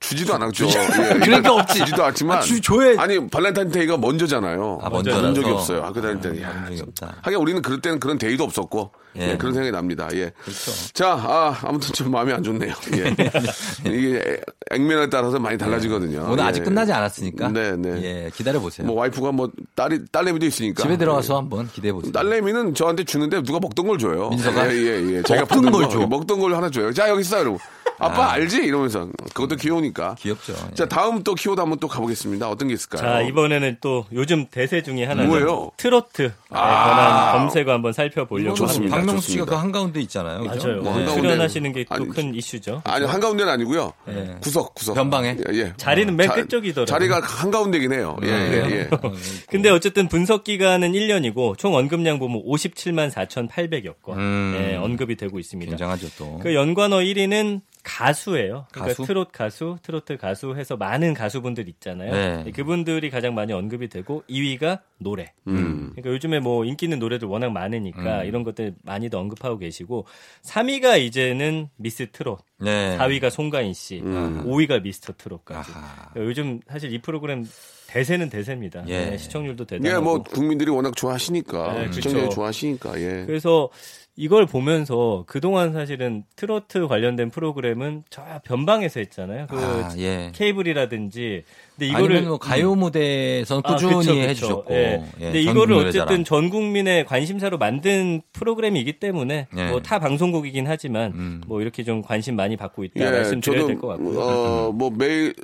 주지도 않았죠. 예. 그러니까 없지. 주지도 않지만. 아, 주- 줘야지. 아니, 발렌타인데이가 먼저잖아요. 아, 본 먼저라서. 적이 없어요. 학교 다닐 때는. 아, 야, 본 적이 참. 없다. 하긴 우리는 그럴 때는 그런 데이도 없었고. 예. 예, 그런 생각이 납니다. 예. 그렇죠. 자, 아, 아무튼 좀 마음이 안 좋네요. 예. 이게 액면에 따라서 많이 달라지거든요. 오늘 예. 아직 끝나지 않았으니까. 네, 네. 예, 기다려 보세요. 뭐 와이프가 뭐 딸이, 딸내미도 있으니까. 집에 들어가서 한번 기대해 보세요. 딸내미는 저한테 주는데 누가 먹던 걸 줘요. 민서가? 예, 예, 예. 먹던 보던 걸 거, 줘? 먹던 걸 하나 줘요. 자, 여기 있어. 이러고. 아빠 알지? 이러면서. 그것도 귀여우니까. 귀엽죠. 예. 자, 다음 또 키워드 한번 또 가보겠습니다. 어떤 게 있을까요? 자, 이번에는 또 요즘 대세 중에 하나죠. 뭐예요? 트로트에 관한 검색어 한번 살펴보려고 좋습니다. 합니다. 박명수 씨가. 그 한가운데 있잖아요. 그죠? 맞아요. 뭐 네. 한가운데- 출연하시는 게 또 큰 이슈죠. 아니, 한가운데는 아니고요. 예. 구석, 구석. 변방에? 예, 예. 자리는 맨 자- 끝쪽이더라고요. 자리가 한가운데긴 해요. 예, 예, 예. 근데 어쨌든 분석 기간은 1년이고 총 언급량 보면 57만 4,800여 건 음. 예, 언급이 되고 있습니다. 굉장하죠 또. 그 연관어 1위는 가수예요. 그러니까 가수? 트롯 가수, 트로트 가수 해서 많은 가수분들 있잖아요. 네. 그분들이 가장 많이 언급이 되고 2위가 노래. 음. 그러니까 요즘에 뭐 인기 있는 노래들 워낙 많으니까 음. 이런 것들 많이도 언급하고 계시고 3위가 이제는 미스 트롯, 네. 4위가 송가인 씨, 음. 5위가 미스터 트롯까지. 그러니까 요즘 사실 이 프로그램 대세는 대세입니다. 예. 네, 시청률도 대단하고. 뭐 국민들이 워낙 좋아하시니까. 네, 그렇죠. 좋아하시니까. 예. 그래서 이걸 보면서 그동안 사실은 트로트 관련된 프로그램은 저 변방에서 했잖아요. 그 아, 예. 케이블이라든지. 근데 이거를 아니면 뭐 가요 무대에서는 아, 꾸준히 그쵸, 그쵸. 해주셨고. 예. 예, 근데 이거를 노래자랑. 어쨌든 전 국민의 관심사로 만든 프로그램이기 때문에 예. 뭐타 방송국이긴 하지만 음. 뭐 이렇게 좀 관심 많이 받고 있다 예, 말씀드려야 될 것 같고요. 어, 뭐 매일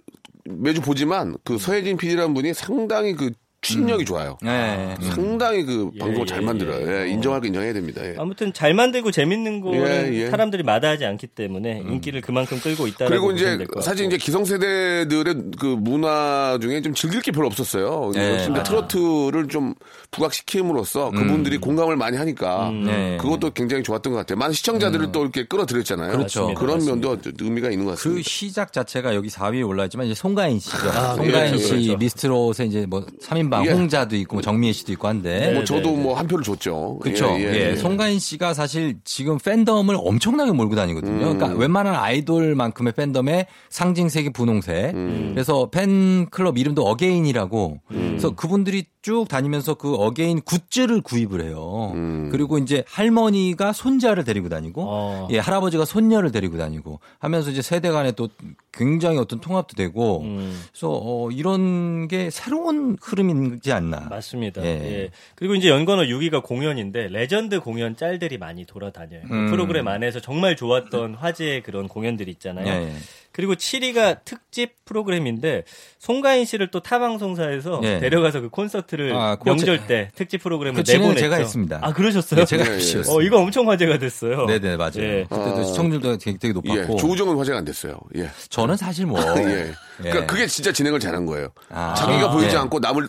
매주 보지만 그 서혜진 PD라는 분이 상당히 그 추진력이 좋아요. 네. 상당히 그 방송을 예, 잘 예, 만들어요. 예. 예, 인정할 거 인정해야 됩니다. 예. 아무튼 잘 만들고 재밌는 거는 예, 예. 사람들이 마다하지 않기 때문에 인기를 그만큼 끌고 있다라고 그리고 이제. 사실 이제 기성세대들의 그 문화 중에 좀 즐길 게 별로 없었어요. 네, 근데 맞아요. 트로트를 좀 부각시킴으로써 그분들이 공감을 많이 하니까 네. 그것도 굉장히 좋았던 것 같아요. 많은 시청자들을 또 이렇게 끌어들였잖아요. 그렇죠. 그런 면도 의미가 있는 것그 같습니다. 시작 자체가 여기 4위에 올라있지만 이제 송가인 씨죠. 아, 송가인 그렇죠, 씨 그렇죠. 미스트롯에 이제 뭐 3인방 예. 홍자도 있고 뭐 정미애 씨도 있고 한데 뭐 저도 뭐 한 표를 줬죠. 그렇죠. 예, 예, 예, 예. 송가인 씨가 사실 지금 팬덤을 엄청나게 몰고 다니거든요. 음. 그러니까 웬만한 아이돌만큼의 팬덤의 상징색이 분홍색. 음. 그래서 팬클럽 이름도 어게인이라고. 그래서 그분들이 쭉 다니면서 그 어게인 굿즈를 구입을 해요. 음. 그리고 이제 할머니가 손자를 데리고 다니고, 어. 예, 할아버지가 손녀를 데리고 다니고 하면서 이제 세대 간에 또 굉장히 어떤 통합도 되고, 음. 그래서 어, 이런 게 새로운 흐름이지 않나. 맞습니다. 예. 예. 그리고 이제 연관어 6위가 공연인데 레전드 공연 짤들이 많이 돌아다녀요. 그 음. 프로그램 안에서 정말 좋았던 화제의 그런 공연들 있잖아요. 예, 예. 그리고 7위가 특집 프로그램인데 송가인 씨를 또 타 방송사에서 예. 데려가서 그 콘서트를 아, 명절 제- 때 특집 프로그램을 그 내보냈죠. 제가 했습니다. 아 그러셨어요? 네, 제가 예, 예. MC였어요. 어 이거 엄청 화제가 됐어요. 네네 맞아요. 예. 그때도 아. 시청률도 되게, 되게 예, 높았고. 조우정은 화제가 안 됐어요. 예. 저는 사실 뭐 예. 그러니까 그게 진짜 진행을 잘한 거예요. 아. 자기가 아. 보이지 네. 않고 남을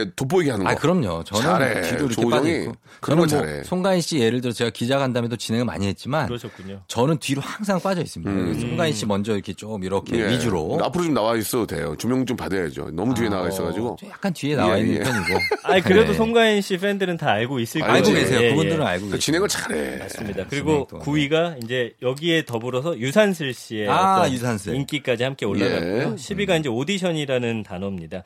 이렇게 돋보이게 하는 거. 아 그럼요. 저는 잘해. 뒤로 이렇게 조우정이 빠져 있고. 그런 거 저는 뭐 잘해. 송가인 씨 예를 들어 제가 기자 간담회도 진행을 많이 했지만 그러셨군요. 저는 뒤로 항상 빠져 있습니다. 송가인 씨 먼저 이렇게 좀 이렇게 음. 예. 위주로. 앞으로 좀 나와 있어도 돼요. 조명 좀 받아야죠. 너무 뒤에 나가 있어가지고. 어, 좀 약간 뒤에 나와 예, 있는 예. 편이고. 아니 그래도 네. 송가인 씨 팬들은 다 알고 있을 거예요. 알고 알지. 계세요. 예, 그분들은 예. 알고 그 계세요. 진행을 잘해. 맞습니다. 네, 그리고 진행 또. 9위가 이제 여기에 더불어서 유산슬 씨의 아, 어떤 유산슬. 인기까지 함께 올라갔고요. 예. 10위가 이제 오디션이라는 단어입니다.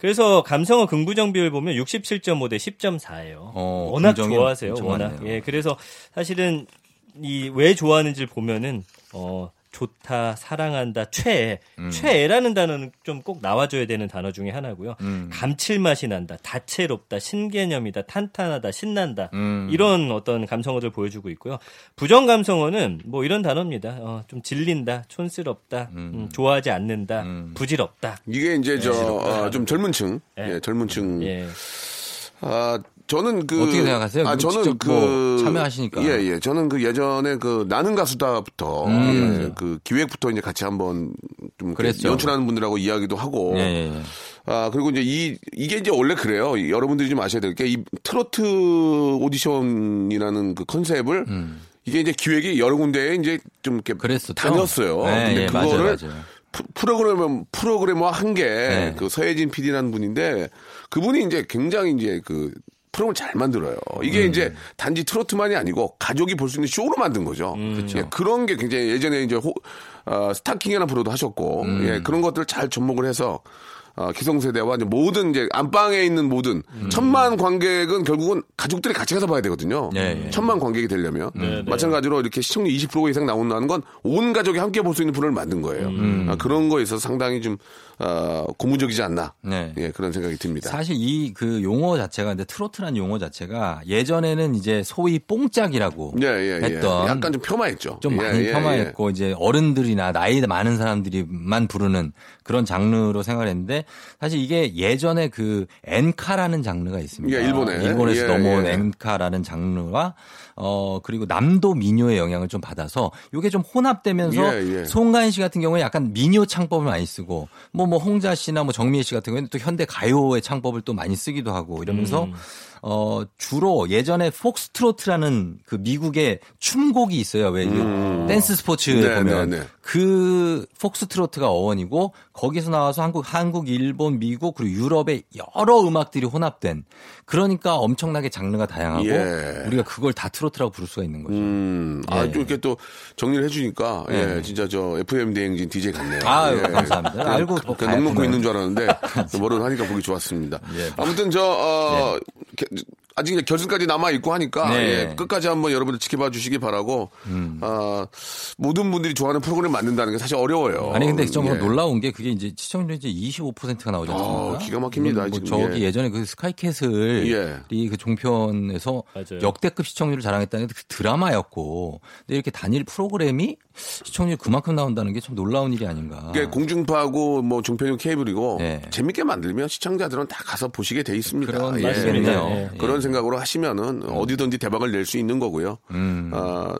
그래서 감성어 긍부정 비율 보면 67.5 대 10.4예요. 어, 워낙 좋아하세요. 워낙. 많네요. 예, 그래서 사실은 이 왜 좋아하는지를 보면은 어 좋다, 사랑한다, 최애. 음. 최애라는 단어는 좀 꼭 나와줘야 되는 단어 중에 하나고요. 음. 감칠맛이 난다, 다채롭다, 신개념이다, 탄탄하다, 신난다. 음. 이런 어떤 감성어들 보여주고 있고요. 부정 감성어는 뭐 이런 단어입니다. 어, 좀 질린다, 촌스럽다, 음, 좋아하지 않는다, 음. 부질없다. 이게 이제 저, 어, 좀 젊은 층. 예. 예, 젊은 층. 예. 아, 저는 그. 어떻게 생각하세요? 아, 저는 그. 뭐 참여하시니까. 예, 예. 저는 그 예전에 그 나는 가수다부터. 음. 예, 그 기획부터 이제 같이 한번 좀 그랬죠. 연출하는 분들하고 이야기도 하고. 예, 예, 예. 아, 그리고 이제 이, 이게 이제 원래 그래요. 여러분들이 좀 아셔야 될 게 이 트로트 오디션이라는 그 컨셉을 이게 이제 기획이 여러 군데에 이제 좀 이렇게 음. 그랬었죠. 다녔어요. 네, 근데 예, 그거를 맞아요, 맞아요. 프- 프로그래머 프로그래머 한 게 네. 그 서혜진 PD라는 분인데 그분이 이제 굉장히 이제 그 프로그램을 잘 만들어요. 이게 음. 이제 단지 트로트만이 아니고 가족이 볼 수 있는 쇼로 만든 거죠. 예, 그런 게 굉장히 예전에 이제 호, 어, 스타킹이라는 프로도 하셨고 음. 예, 그런 것들 잘 접목을 해서 어, 기성세대와 이제 모든 이제 안방에 있는 모든 음. 천만 관객은 결국은 가족들이 같이 가서 봐야 되거든요. 예, 예. 천만 관객이 되려면 네, 네. 마찬가지로 이렇게 시청률 20% 이상 나온다는 건 온 가족이 함께 볼 수 있는 프로를 만든 거예요. 음. 아, 그런 거에 있어서 상당히 좀 어, 고무적이지 않나 네. 예, 그런 생각이 듭니다. 사실 이 그 용어 자체가 근데 트로트란 용어 자체가 예전에는 이제 소위 뽕짝이라고 예, 예, 예. 했던 약간 좀 폄하했죠. 좀 예, 많이 예, 폄하했고 이제 어른들이나 나이 많은 사람들이만 부르는 그런 장르로 생각했는데 사실 이게 예전에 그 엔카라는 장르가 있습니다. 예, 일본에. 일본에서 예, 넘어온 예. 엔카라는 장르와 어 그리고 남도 민요의 영향을 좀 받아서 이게 좀 혼합되면서 예, 예. 송가인 씨 같은 경우에 약간 민요 창법을 많이 쓰고 뭐뭐 홍자 씨나 뭐 정미애 씨 같은 경우에는 또 현대 가요의 창법을 또 많이 쓰기도 하고 이러면서 음. 어 주로 예전에 폭스트로트라는 그 미국의 춤곡이 있어요. 왜이 댄스 스포츠에 음. 네, 보면 네, 네. 그 폭스트로트가 어원이고 거기서 나와서 한국 한국 일본 미국 그리고 유럽의 여러 음악들이 혼합된 그러니까 엄청나게 장르가 다양하고 예. 우리가 그걸 다 트로트라고 부를 수가 있는 거죠. 음, 아, 예. 또 이렇게 또 정리를 해주니까, 예, 네. 진짜 저 FM 대행진 DJ 같네요. 아유, 예. 감사합니다. 그냥 알고 그- 뭐 그냥 넉넉고. 있는 줄 알았는데, 뭐를 하니까 보기 좋았습니다. 예. 아무튼 저, 어, 게- 아직 이제 결승까지 남아 있고 하니까 네. 예, 끝까지 한번 여러분들 지켜봐 주시기 바라고 아, 모든 분들이 좋아하는 프로그램 만든다는 게 사실 어려워요. 아니 근데 좀 예. 놀라운 게 그게 이제 시청률이 이제 25%가 나오지 않습니까? 어, 기가 막힙니다, 뭐 지금. 저기 예. 예. 전에 그 스카이캐슬이 예. 그 종편에서 맞아요. 역대급 시청률을 자랑했다는 게그 드라마였고 근데 이렇게 단일 프로그램이 시청률 그만큼 나온다는 게 참 놀라운 일이 아닌가. 이게 공중파고 뭐 중편용 케이블이고 네. 재밌게 만들면 시청자들은 다 가서 보시게 돼 있습니다. 그런 예. 말씀이네요. 예. 그런 생각으로 하시면은 어디든지 대박을 낼 수 있는 거고요. 음. 아,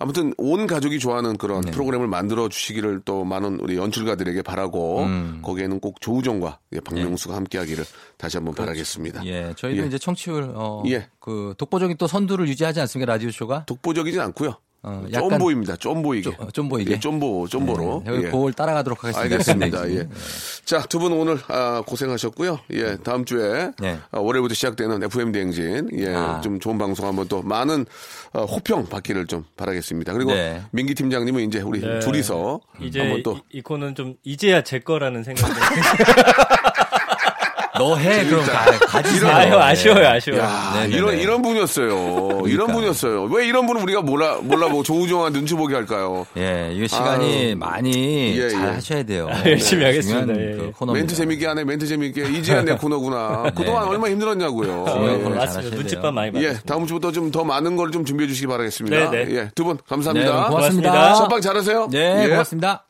아무튼 온 가족이 좋아하는 그런 네. 프로그램을 만들어 주시기를 또 많은 우리 연출가들에게 바라고 음. 거기에는 꼭 조우종과 예, 박명수가 함께하기를 다시 한번 바라겠습니다. 예, 저희도 예. 이제 청취율 어, 예. 그 독보적인 또 선두를 유지하지 않습니까 라디오 쇼가? 독보적이진 않고요. 어, 좀 약간 보입니다. 좀 보이게. 좀- 좀 보이게? 예, 좀 보, 좀 보로. 네, 여기 예. 그걸 따라가도록 하겠습니다. 알겠습니다. 네. 예. 자, 두 분 오늘 아, 고생하셨고요. 예, 다음 주에 네. 아, 월요일부터 시작되는 FM 대행진 예, 아. 좀 좋은 방송 한번 또 많은 어, 호평 받기를 좀 바라겠습니다. 그리고 네. 민기 팀장님은 이제 우리 네. 둘이서 이제 한번 또 이, 이 코는 좀 이제야 제 거라는 생각이 너 해 그럼 가, 가지세요. 아유 아쉬워요 아쉬워요. 야, 네, 네, 이런 네. 이런 분이었어요. 이런 분이었어요. 왜 이런 분을 우리가 몰라 몰라보고 조우종한 눈치 보게 할까요? 예, 이거 시간이 아유. 많이 예, 잘 예. 하셔야 돼요. 아, 열심히 하겠습니다. 중요한 예, 그 예. 코너입니다. 멘트 재밌게 하네, 멘트 재밌게. 이제야 내 코너구나. 그동안 얼마나 힘들었냐고요. 예. 코너 잘 맞습니다. 돼요. 많이 예, 받았습니다. 다음 주부터 좀 더 많은 걸 좀 준비해 주시기 바라겠습니다. 네, 네. 예, 두분 네, 감사합니다. 고맙습니다. 고맙습니다. 첫방 잘하세요. 네, 예. 고맙습니다.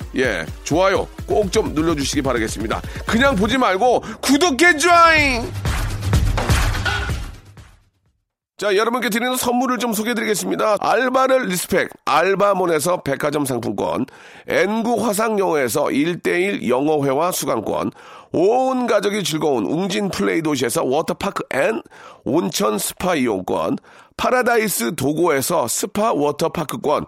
예, 좋아요 꼭 좀 눌러주시기 바라겠습니다. 그냥 보지 말고 구독해 줘잉! 자, 여러분께 드리는 선물을 좀 소개해드리겠습니다. 알바를 respect, 알바몬에서 백화점 상품권, N구 화상영어에서 1대1 영어회화 수강권, 온 가족이 즐거운 웅진 플레이 도시에서 워터파크 and 온천 스파 이용권, 파라다이스 도고에서 스파 워터파크권,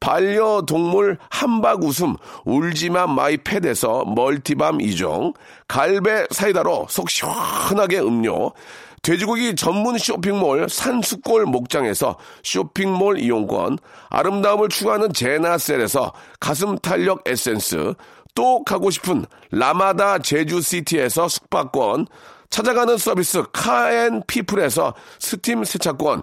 반려동물 함박 웃음 울지마 마이 팻에서 multi balm 2종, 갈배 사이다로 속 시원하게 음료, 돼지고기 전문 쇼핑몰 산수골 목장에서 쇼핑몰 이용권, 아름다움을 추구하는 제나셀에서 가슴 탄력 에센스, 또 가고 싶은 라마다 제주시티에서 숙박권, 찾아가는 서비스 카앤피플에서 스팀 세차권,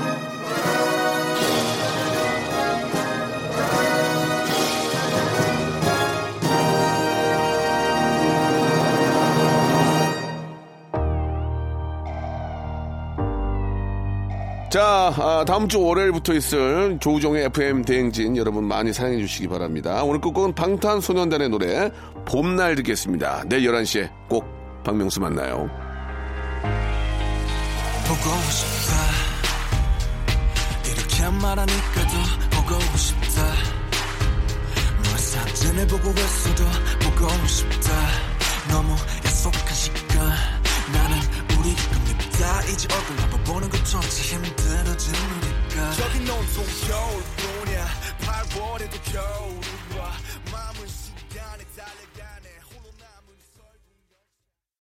자, 아, 다음 주 월요일부터 있을 조우종의 FM 대행진 여러분 많이 사랑해 주시기 바랍니다. 오늘 끝곡은 방탄소년단의 노래 봄날 듣겠습니다. 내일 11시에 꼭 박명수 만나요. 보고 싶다 이렇게 말하니까 더 보고 싶다 너의 사진을 보고 있어도 보고 싶다 너무 다 이제 한번 보는 것조차 힘들어지는 우리가 저기 온통 겨울뿐이야. 8월에도 겨울이 와